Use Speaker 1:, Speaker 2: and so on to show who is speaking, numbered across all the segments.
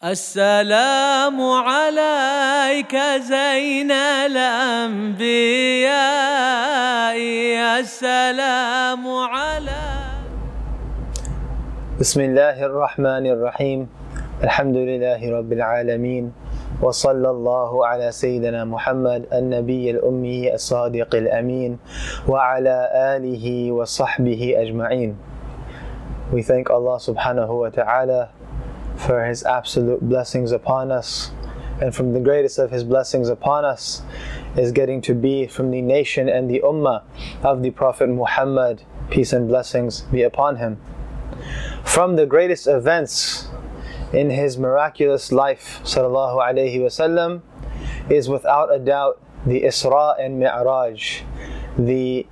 Speaker 1: السلام عليك زين الأنبياء السلام على
Speaker 2: بسم الله الرحمن الرحيم. الحمد لله رب العالمين وصلى الله على سيدنا محمد النبي الأمي الصادق الأمين وعلى آله وصحبه أجمعين. We thank Allah subhanahu wa ta'ala for His absolute blessings upon us. And from the greatest of His blessings upon us is getting to be from the nation and the ummah of the Prophet Muhammad, peace and blessings be upon him. From the greatest events in his miraculous life, sallallahu alaihi wasallam, is without a doubt the Isra and Mi'raj, the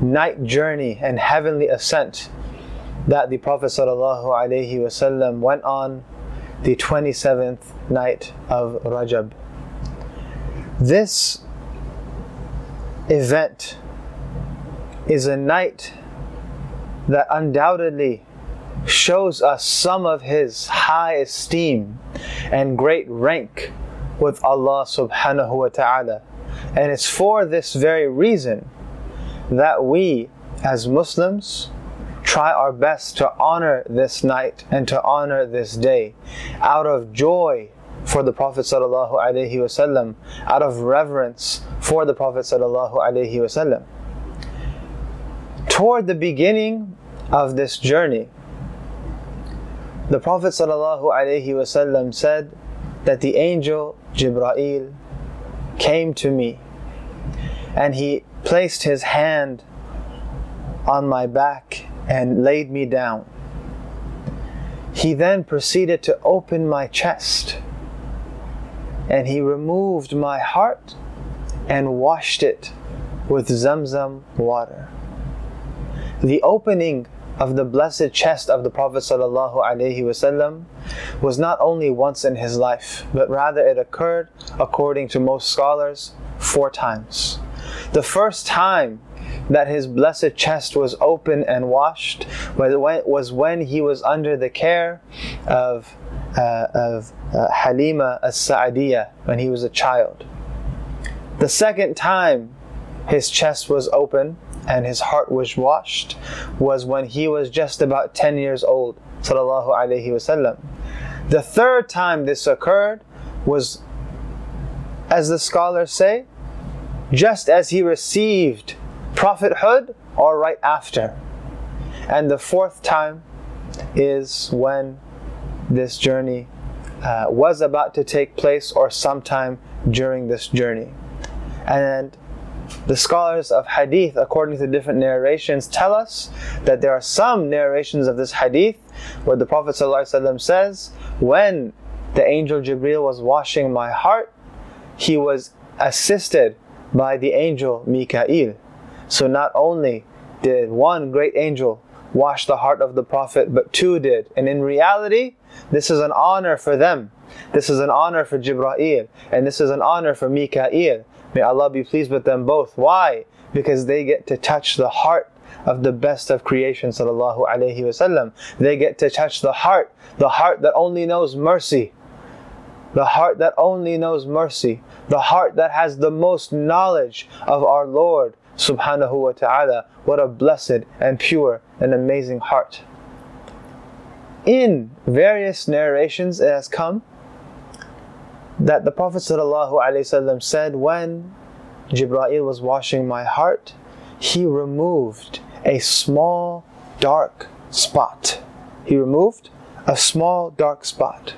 Speaker 2: night journey and heavenly ascent that the Prophet ﷺ went on the 27th night of Rajab. This event is a night that undoubtedly shows us some of his high esteem and great rank with Allah subhanahu wa ta'ala. And it's for this very reason that we as Muslims try our best to honor this night and to honor this day out of joy for the Prophet sallallahu alaihi wasallam, out of reverence for the Prophet sallallahu alaihi wasallam. Toward the beginning of this journey, the Prophet sallallahu alaihi wasallam said that the angel Jibra'il came to me and he placed his hand on my back and laid me down. He then proceeded to open my chest and he removed my heart and washed it with Zamzam water. The opening of the blessed chest of the Prophet ﷺ was not only once in his life, but rather it occurred, according to most scholars, four times. The first time that his blessed chest was open and washed was when he was under the care of, uh, of uh, Halima as Sa'adiyah when he was a child. The second time his chest was open and his heart was washed was when he was just about 10 years old. The third time this occurred was, as the scholars say, just as he received prophethood or right after. And the fourth time is when this journey uh, was about to take place or sometime during this journey. And the scholars of hadith, according to different narrations, tell us that there are some narrations of this hadith where the Prophet ﷺ says, When the angel Jibril was washing my heart, he was assisted by the angel Mikael. So not only did one great angel wash the heart of the Prophet, but two did. And in reality, this is an honor for them. This is an honor for Jibra'il, and this is an honor for Mika'il. May Allah be pleased with them both. Why? Because they get to touch the heart of the best of creation, sallallahu alaihi wasallam. They get to touch the heart, the heart that only knows mercy, the heart that only knows mercy, the heart that has the most knowledge of our Lord, subhanahu wa ta'ala. What a blessed and pure and amazing heart. In various narrations, it has come that the Prophet said, When Jibra'il was washing my heart, he removed a small dark spot. He removed a small dark spot.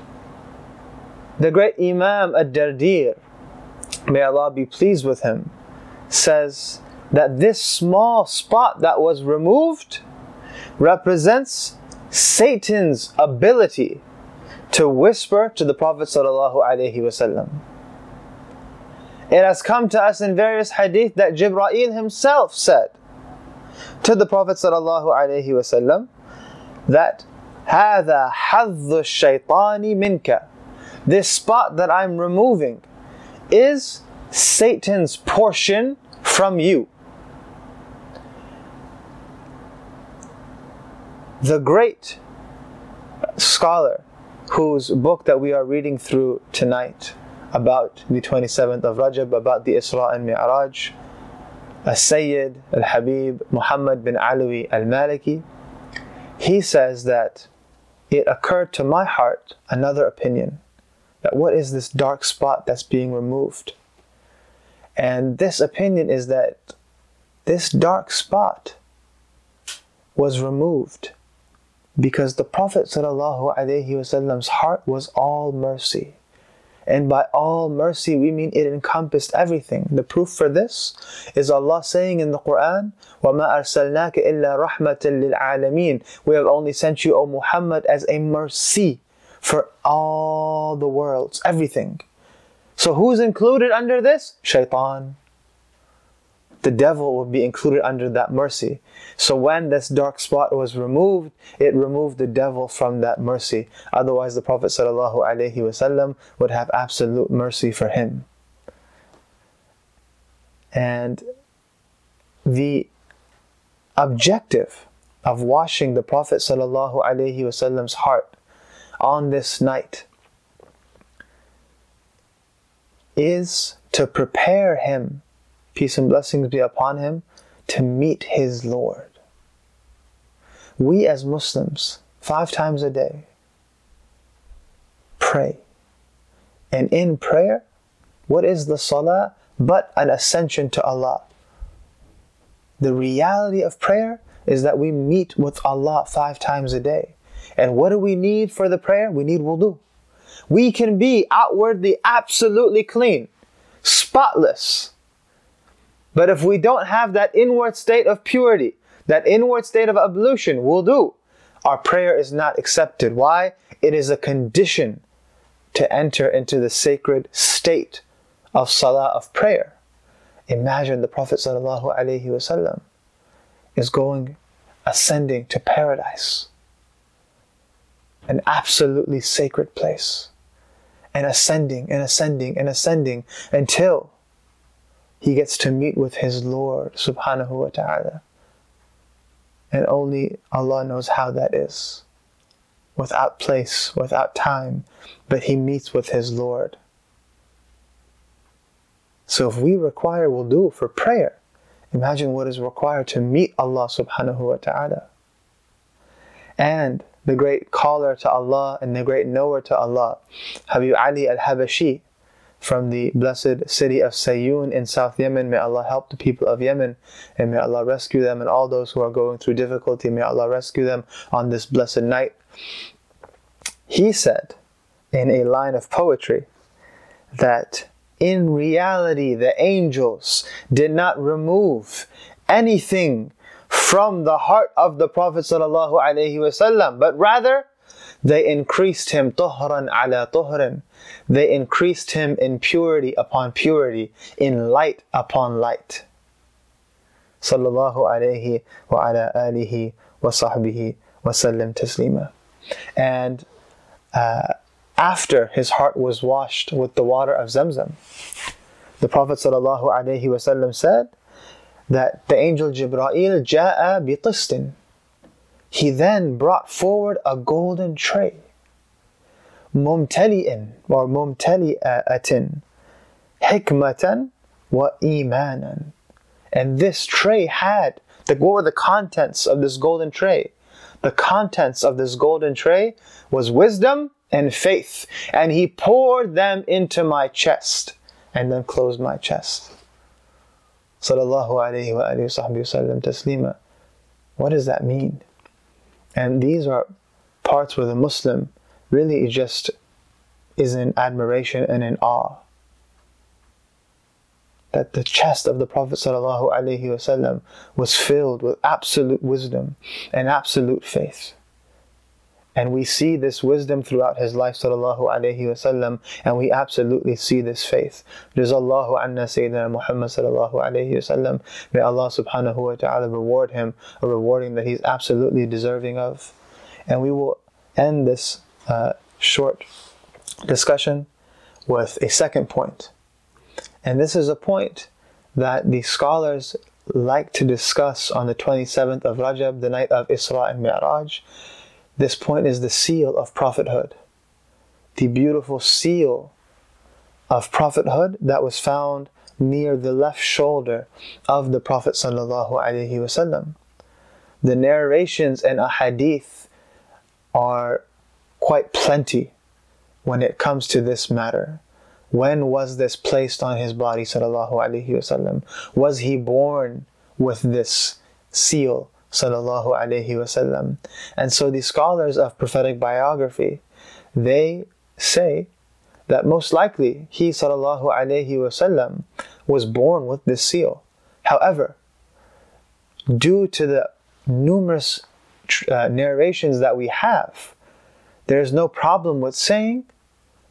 Speaker 2: The great Imam ad-Dardir, may Allah be pleased with him, says that this small spot that was removed represents Satan's ability to whisper to the Prophet ﷺ. It has come to us in various hadith that Jibra'il himself said to the Prophet ﷺ that هذا حظ الشيطان منك This spot that I'm removing is Satan's portion from you. The great scholar whose book that we are reading through tonight about the 27th of Rajab, about the Isra and Mi'raj, As-Sayyid Al-Habib Muhammad bin Alawi Al-Maliki, he says that it occurred to my heart another opinion that what is this dark spot that's being removed? And this opinion is that this dark spot was removed because the Prophet Wasallam's heart was all mercy. And by all mercy, we mean it encompassed everything. The proof for this is Allah saying in the Quran, وَمَا أَرْسَلْنَاكَ إِلَّا رَحْمَةً لِلْعَالَمِينَ We have only sent you, O Muhammad, as a mercy for all the worlds, everything. So who's included under this? Shaitan the devil would be included under that mercy. So when this dark spot was removed, it removed the devil from that mercy. Otherwise, the Prophet ﷺ would have absolute mercy for him. And the objective of washing the Prophet ﷺ's heart on this night is to prepare him peace and blessings be upon him, to meet his Lord. We as Muslims, five times a day, pray. And in prayer, what is the salah but an ascension to Allah? The reality of prayer is that we meet with Allah five times a day. And what do we need for the prayer? We need wudu. We can be outwardly absolutely clean, spotless, but if we don't have that inward state of purity, that inward state of ablution, wudu, our prayer is not accepted. Why? It is a condition to enter into the sacred state of salah of prayer. Imagine the Prophet ﷺ is going, ascending to paradise, an absolutely sacred place, and ascending and ascending and ascending until he gets to meet with his Lord subhanahu wa ta'ala. And only Allah knows how that is. Without place, without time, but he meets with his Lord. So if we require wudu for prayer, imagine what is required to meet Allah subhanahu wa ta'ala. And the great caller to Allah and the great knower to Allah, Habib Ali al-Habashi, from the blessed city of Sayyun in South Yemen. May Allah help the people of Yemen and may Allah rescue them and all those who are going through difficulty. May Allah rescue them on this blessed night. He said in a line of poetry that in reality the angels did not remove anything from the heart of the Prophet but rather they increased him tuhran ala tuhran. They increased him in purity upon purity, in light upon light. Sallallahu alayhi wa ala alihi wa sahbihi wa sallam taslima. And uh, after his heart was washed with the water of Zamzam, the Prophet sallallahu alayhi wasallam said that the angel Jibra'il ja'a bi tistin he then brought forward a golden tray. Mumtali'in or mumtali'atin. Hikmatan wa imanan. And this tray had, the, what were the contents of this golden tray? The contents of this golden tray was wisdom and faith. And he poured them into my chest and then closed my chest. Sallallahu alayhi wa sallam taslima. What does that mean? And these are parts where the Muslim really just is in admiration and in awe. That the chest of the Prophet ﷺ was filled with absolute wisdom and absolute faith. And we see this wisdom throughout his life, sallallahu alayhi wasallam, and we absolutely see this faith. Jazallahu anna Sayyidina Muhammad sallallahu alayhi wasallam. May Allah subhanahu wa ta'ala reward him a rewarding that he's absolutely deserving of. And we will end this uh, short discussion with a second point. And this is a point that the scholars like to discuss on the 27th of Rajab, the night of Isra and Mi'raj this point is the seal of prophethood. the beautiful seal of prophethood that was found near the left shoulder of the Prophet. The narrations and ahadith are quite plenty when it comes to this matter. When was this placed on his body? Was he born with this seal sallallahu alaihi wasallam? And so the scholars of prophetic biography they say that most likely he sallallahu alaihi wasallam was born with this seal. However, due to the numerous uh, narrations that we have, there is no problem with saying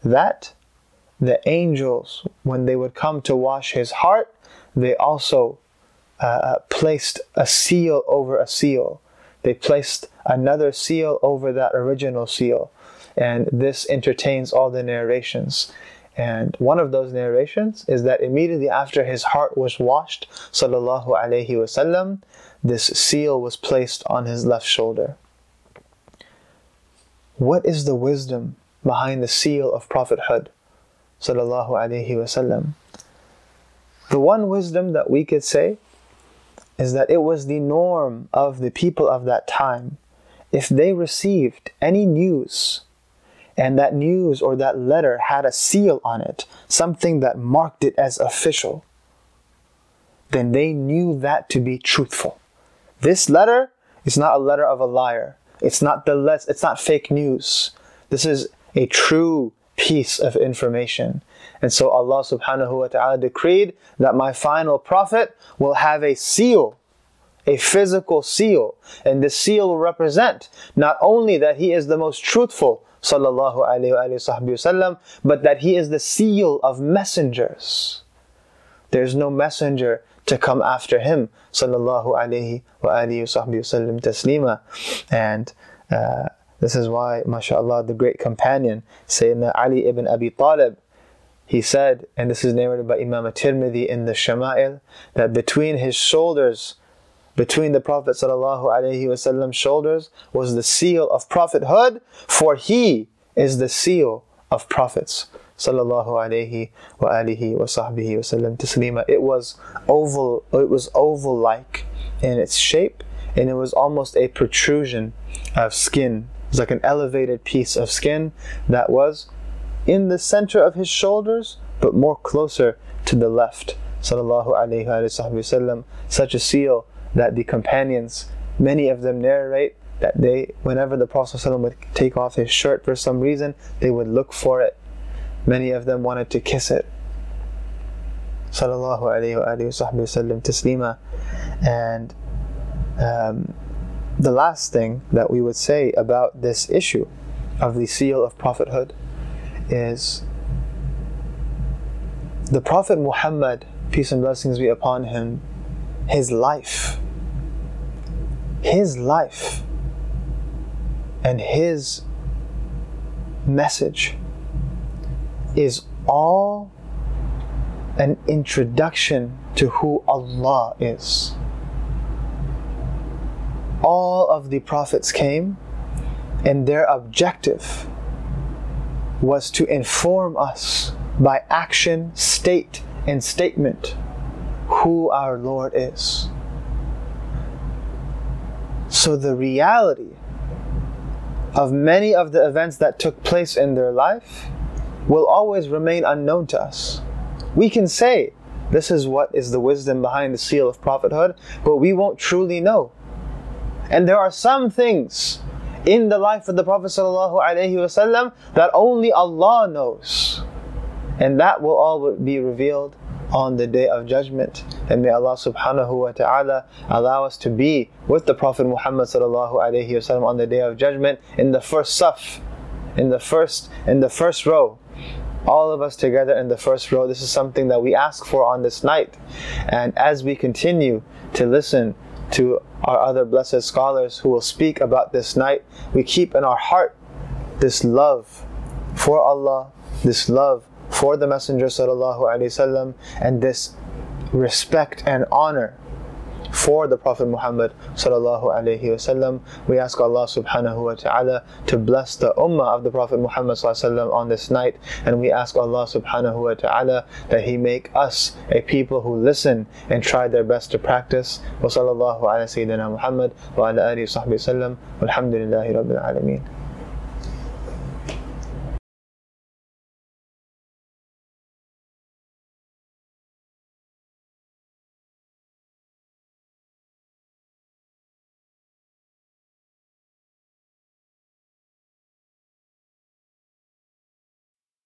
Speaker 2: that the angels, when they would come to wash his heart, they also uh, uh placed a seal over a seal. They placed another seal over that original seal. And this entertains all the narrations. And one of those narrations is that immediately after his heart was washed, sallallahu alaihi wasallam, this seal was placed on his left shoulder. What is the wisdom behind the seal of prophethood, sallallahu alaihi wasallam? The one wisdom that we could say is that it was the norm of the people of that time. If they received any news and that news or that letter had a seal on it, something that marked it as official, then they knew that to be truthful. This letter is not a letter of a liar. It's not the less, it's not fake news. This is a true piece of information. And so Allah subhanahu wa ta'ala decreed that my final prophet will have a seal, a physical seal. And this seal will represent not only that he is the most truthful, sallallahu alayhi wasallam, but that he is the seal of messengers. There's no messenger to come after him, sallallahu alayhi wa wasallam taslima. And uh, this is why, mashallah, the great companion, Sayyidina Ali ibn Abi Talib, he said, and this is narrated by Imam Tirmidhi in the Shama'il, that between his shoulders between the Prophet ﷺ's shoulders was the seal of prophethood, for he is the seal of prophets. Sallallahu alayhi wa alihi wa sahbihi wasallam taslima. It was oval, it was oval-like in its shape, and it was almost a protrusion of skin. Was like an elevated piece of skin that was in the center of his shoulders, but more closer to the left. Sallallahu alayhi wa sallam. Such a seal that the companions, many of them narrate that they, whenever the Prophet would take off his shirt for some reason, they would look for it. Many of them wanted to kiss it. Sallallahu alayhi wa sallam taslima. And um, the last thing that we would say about this issue of the seal of prophethood is the Prophet Muhammad, peace and blessings be upon him, his life his life and his message is all an introduction to who Allah is. All of the prophets came, and their objective was to inform us by action, state, and statement who our Lord is. So the reality of many of the events that took place in their life will always remain unknown to us. We can say, this is what is the wisdom behind the seal of prophethood, but we won't truly know. And there are some things in the life of the Prophet ﷺ that only Allah knows. And that will all be revealed on the day of judgment. And may Allah subhanahu wa ta'ala allow us to be with the Prophet Muhammad sallallahu alayhi wasallam on the day of judgment in the first saf, in the first in the first row. All of us together in the first row. This is something that we ask for on this night. And as we continue to listen to our other blessed scholars who will speak about this night. We keep in our heart this love for Allah, this love for the Messenger sallallahu alaihi wasallam, and this respect and honor for the Prophet Muhammad sallallahu alaihi wasallam. We ask Allah subhanahu wa ta'ala to bless the ummah of the Prophet Muhammad sallallahu on this night and we ask Allah subhanahu wa ta'ala that He make us a people who listen and try their best to practice. Wa sallallahu ala Sayyidina Muhammad wa ala alihi sahbihi sallam. Walhamdulillahi rabbil alameen.